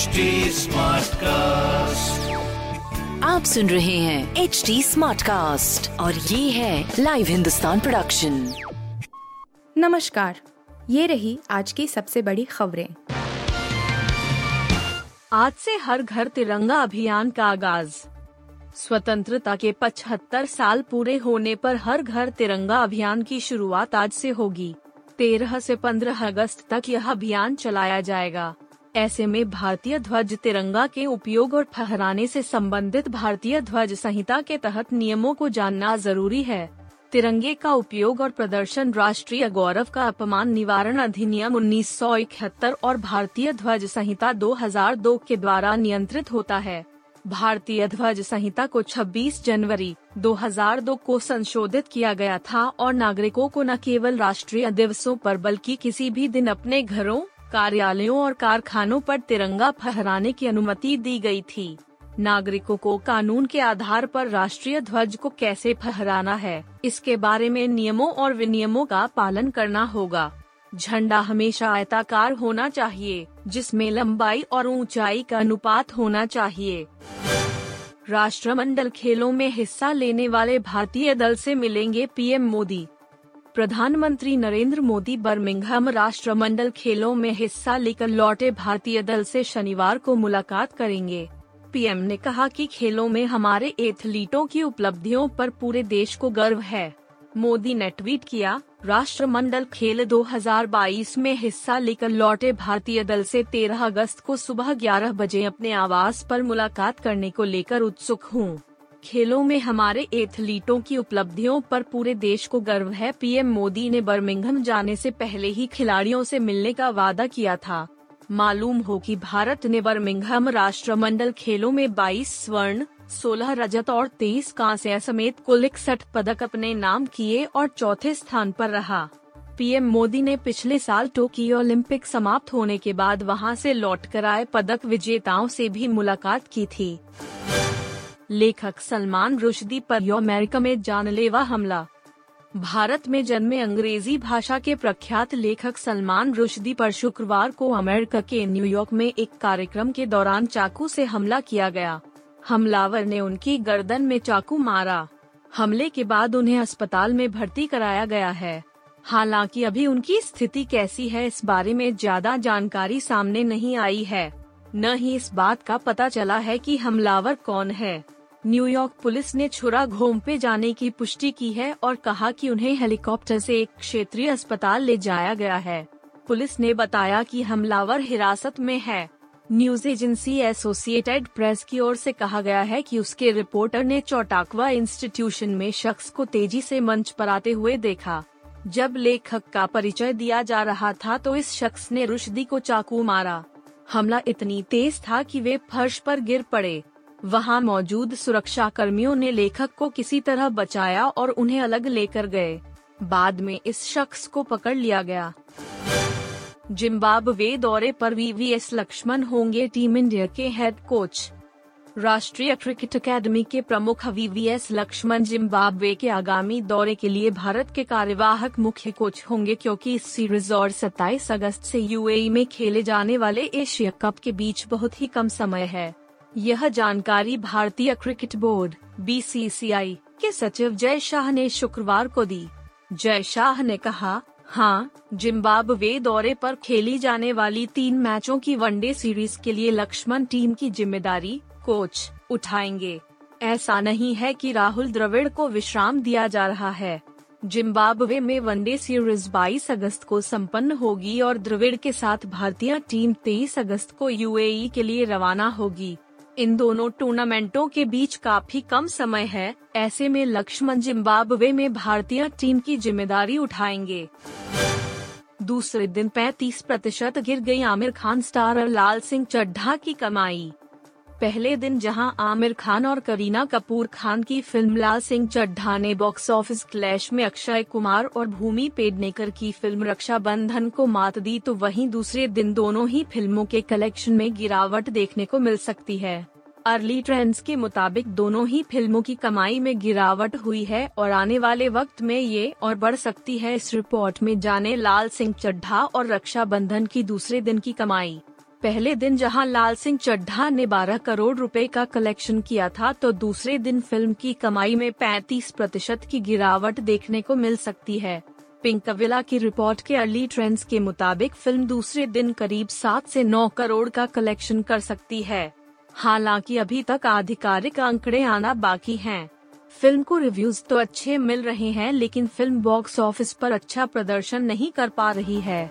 HD cast आप सुन रहे हैं एच डी स्मार्ट कास्ट और ये है लाइव हिंदुस्तान प्रोडक्शन नमस्कार ये रही आज की सबसे बड़ी खबरें। आज से हर घर तिरंगा अभियान का आगाज़। स्वतंत्रता के 75 साल पूरे होने पर हर घर तिरंगा अभियान की शुरुआत आज से होगी। 13 से 15 अगस्त तक यह अभियान चलाया जाएगा। ऐसे में भारतीय ध्वज तिरंगा के उपयोग और फहराने से संबंधित भारतीय ध्वज संहिता के तहत नियमों को जानना ज़रूरी है। तिरंगे का उपयोग और प्रदर्शन राष्ट्रीय गौरव का अपमान निवारण अधिनियम 1971 और भारतीय ध्वज संहिता 2002 के द्वारा नियंत्रित होता है। भारतीय ध्वज संहिता को 26 जनवरी 2002 को संशोधित किया गया था और नागरिकों को न केवल राष्ट्रीय दिवसों पर बल्कि किसी भी दिन अपने घरों कार्यालयों और कारखानों पर तिरंगा फहराने की अनुमति दी गई थी। नागरिकों को कानून के आधार पर राष्ट्रीय ध्वज को कैसे फहराना है, इसके बारे में नियमों और विनियमों का पालन करना होगा। झंडा हमेशा आयताकार होना चाहिए, जिसमें लंबाई और ऊंचाई का अनुपात होना चाहिए। राष्ट्रमंडल खेलों में हिस्सा लेने वाले भारतीय दल से मिलेंगे पीएम मोदी। प्रधानमंत्री नरेंद्र मोदी बर्मिंघम राष्ट्रमंडल खेलों में हिस्सा लेकर लौटे भारतीय दल से शनिवार को मुलाकात करेंगे। पीएम ने कहा कि खेलों में हमारे एथलीटों की उपलब्धियों पर पूरे देश को गर्व है। मोदी ने ट्वीट किया, राष्ट्रमंडल खेल 2022 में हिस्सा लेकर लौटे भारतीय दल से 13 अगस्त को सुबह 11 बजे अपने आवास पर मुलाकात करने को लेकर उत्सुक हूँ। खेलों में हमारे एथलीटों की उपलब्धियों पर पूरे देश को गर्व है। पीएम मोदी ने बर्मिंघम जाने से पहले ही खिलाड़ियों से मिलने का वादा किया था। मालूम हो कि भारत ने बर्मिंघम राष्ट्रमंडल खेलों में 22 स्वर्ण 16 रजत और 23 कांस्य समेत कुल इकसठ पदक अपने नाम किए और चौथे स्थान पर रहा। पीएम मोदी ने पिछले साल टोक्यो ओलंपिक समाप्त होने के बाद वहाँ से लौटकर आए पदक विजेताओं से भी मुलाकात की थी। लेखक सलमान रुश्दी पर अमेरिका में जानलेवा हमला। भारत में जन्मे अंग्रेज़ी भाषा के प्रख्यात लेखक सलमान रुश्दी पर शुक्रवार को अमेरिका के न्यूयॉर्क में एक कार्यक्रम के दौरान चाकू से हमला किया गया। हमलावर ने उनकी गर्दन में चाकू मारा। हमले के बाद उन्हें अस्पताल में भर्ती कराया गया है। हालाँकि अभी उनकी स्थिति कैसी है, इस बारे में ज़्यादा जानकारी सामने नहीं आई है। न ही इस बात का पता चला है कि हमलावर कौन है। न्यूयॉर्क पुलिस ने छुरा घोम पे जाने की पुष्टि की है और कहा कि उन्हें हेलीकॉप्टर से एक क्षेत्रीय अस्पताल ले जाया गया है। पुलिस ने बताया कि हमलावर हिरासत में है। न्यूज़ एजेंसी एसोसिएटेड प्रेस की ओर से कहा गया है कि उसके रिपोर्टर ने चौटाकवा इंस्टीट्यूशन में शख्स को तेज़ी से मंच पर आते हुए देखा। जब लेखक का परिचय दिया जा रहा था तो इस शख्स ने रुशदी को चाकू मारा। हमला इतनी तेज था कि वे फर्श पर गिर पड़े। वहाँ मौजूद सुरक्षा कर्मियों ने लेखक को किसी तरह बचाया और उन्हें अलग लेकर गए। बाद में इस शख्स को पकड़ लिया गया। जिम्बाब्वे दौरे पर वीवीएस लक्ष्मण होंगे टीम इंडिया के हेड कोच राष्ट्रीय क्रिकेट अकेडमी के प्रमुख वीवीएस लक्ष्मण जिम्बाब्वे के आगामी दौरे के लिए भारत के कार्यवाहक मुख्य कोच होंगे क्योंकि इस सीरीज़ और 27 अगस्त से यूएई में खेले जाने वाले एशिया कप के बीच बहुत ही कम समय है। यह जानकारी भारतीय क्रिकेट बोर्ड बीसीसीआई के सचिव जय शाह ने शुक्रवार को दी। जय शाह ने कहा हाँ जिम्बाब्वे दौरे पर खेली जाने वाली तीन मैचों की वनडे सीरीज़ के लिए लक्ष्मण टीम की ज़िम्मेदारी, कोच, उठाएँगे। ऐसा नहीं है कि राहुल द्रविड़ को विश्राम दिया जा रहा है। जिम्बाब्वे में वनडे सीरीज़ 22 अगस्त को संपन्न होगी और द्रविड़ के साथ भारतीय टीम 23 अगस्त को यूएई के लिए रवाना होगी। इन दोनों टूर्नामेंटों के बीच काफ़ी कम समय है, ऐसे में लक्ष्मण जिम्बाब्वे में भारतीय टीम की ज़िम्मेदारी उठाएँगे। दूसरे दिन 35 प्रतिशत गिर गई आमिर खान स्टार लाल सिंह चड्ढा की कमाई। पहले दिन जहाँ आमिर खान और करीना कपूर खान की फ़िल्म लाल सिंह चड्ढा ने बॉक्स ऑफ़िस क्लैश में अक्षय कुमार और भूमि पेडनेकर की फ़िल्म रक्षा बंधन को मात दी तो वहीं दूसरे दिन दोनों ही फ़िल्मों के कलेक्शन में गिरावट देखने को मिल सकती है। अर्ली ट्रेंड्स के मुताबिक दोनों ही फ़िल्मों की कमाई में गिरावट हुई है और आने वाले वक्त में ये और बढ़ सकती है। इस रिपोर्ट में जाने लाल सिंह चड्ढा और रक्षा बंधन की दूसरे दिन की कमाई। पहले दिन जहाँ लाल सिंह चड्ढा ने 12 करोड़ रुपए का कलेक्शन किया था तो दूसरे दिन फ़िल्म की कमाई में 35 प्रतिशत की गिरावट देखने को मिल सकती है। पिंकविला की रिपोर्ट के अर्ली ट्रेंड्स के मुताबिक फ़िल्म दूसरे दिन करीब सात से नौ करोड़ का कलेक्शन कर सकती है। हालाँकि अभी तक आधिकारिक आंकड़े आना बाकी हैं। फ़िल्म को रिव्यूज़ तो अच्छे मिल रहे हैं, लेकिन फ़िल्म बॉक्स ऑफ़िस पर अच्छा प्रदर्शन नहीं कर पा रही है।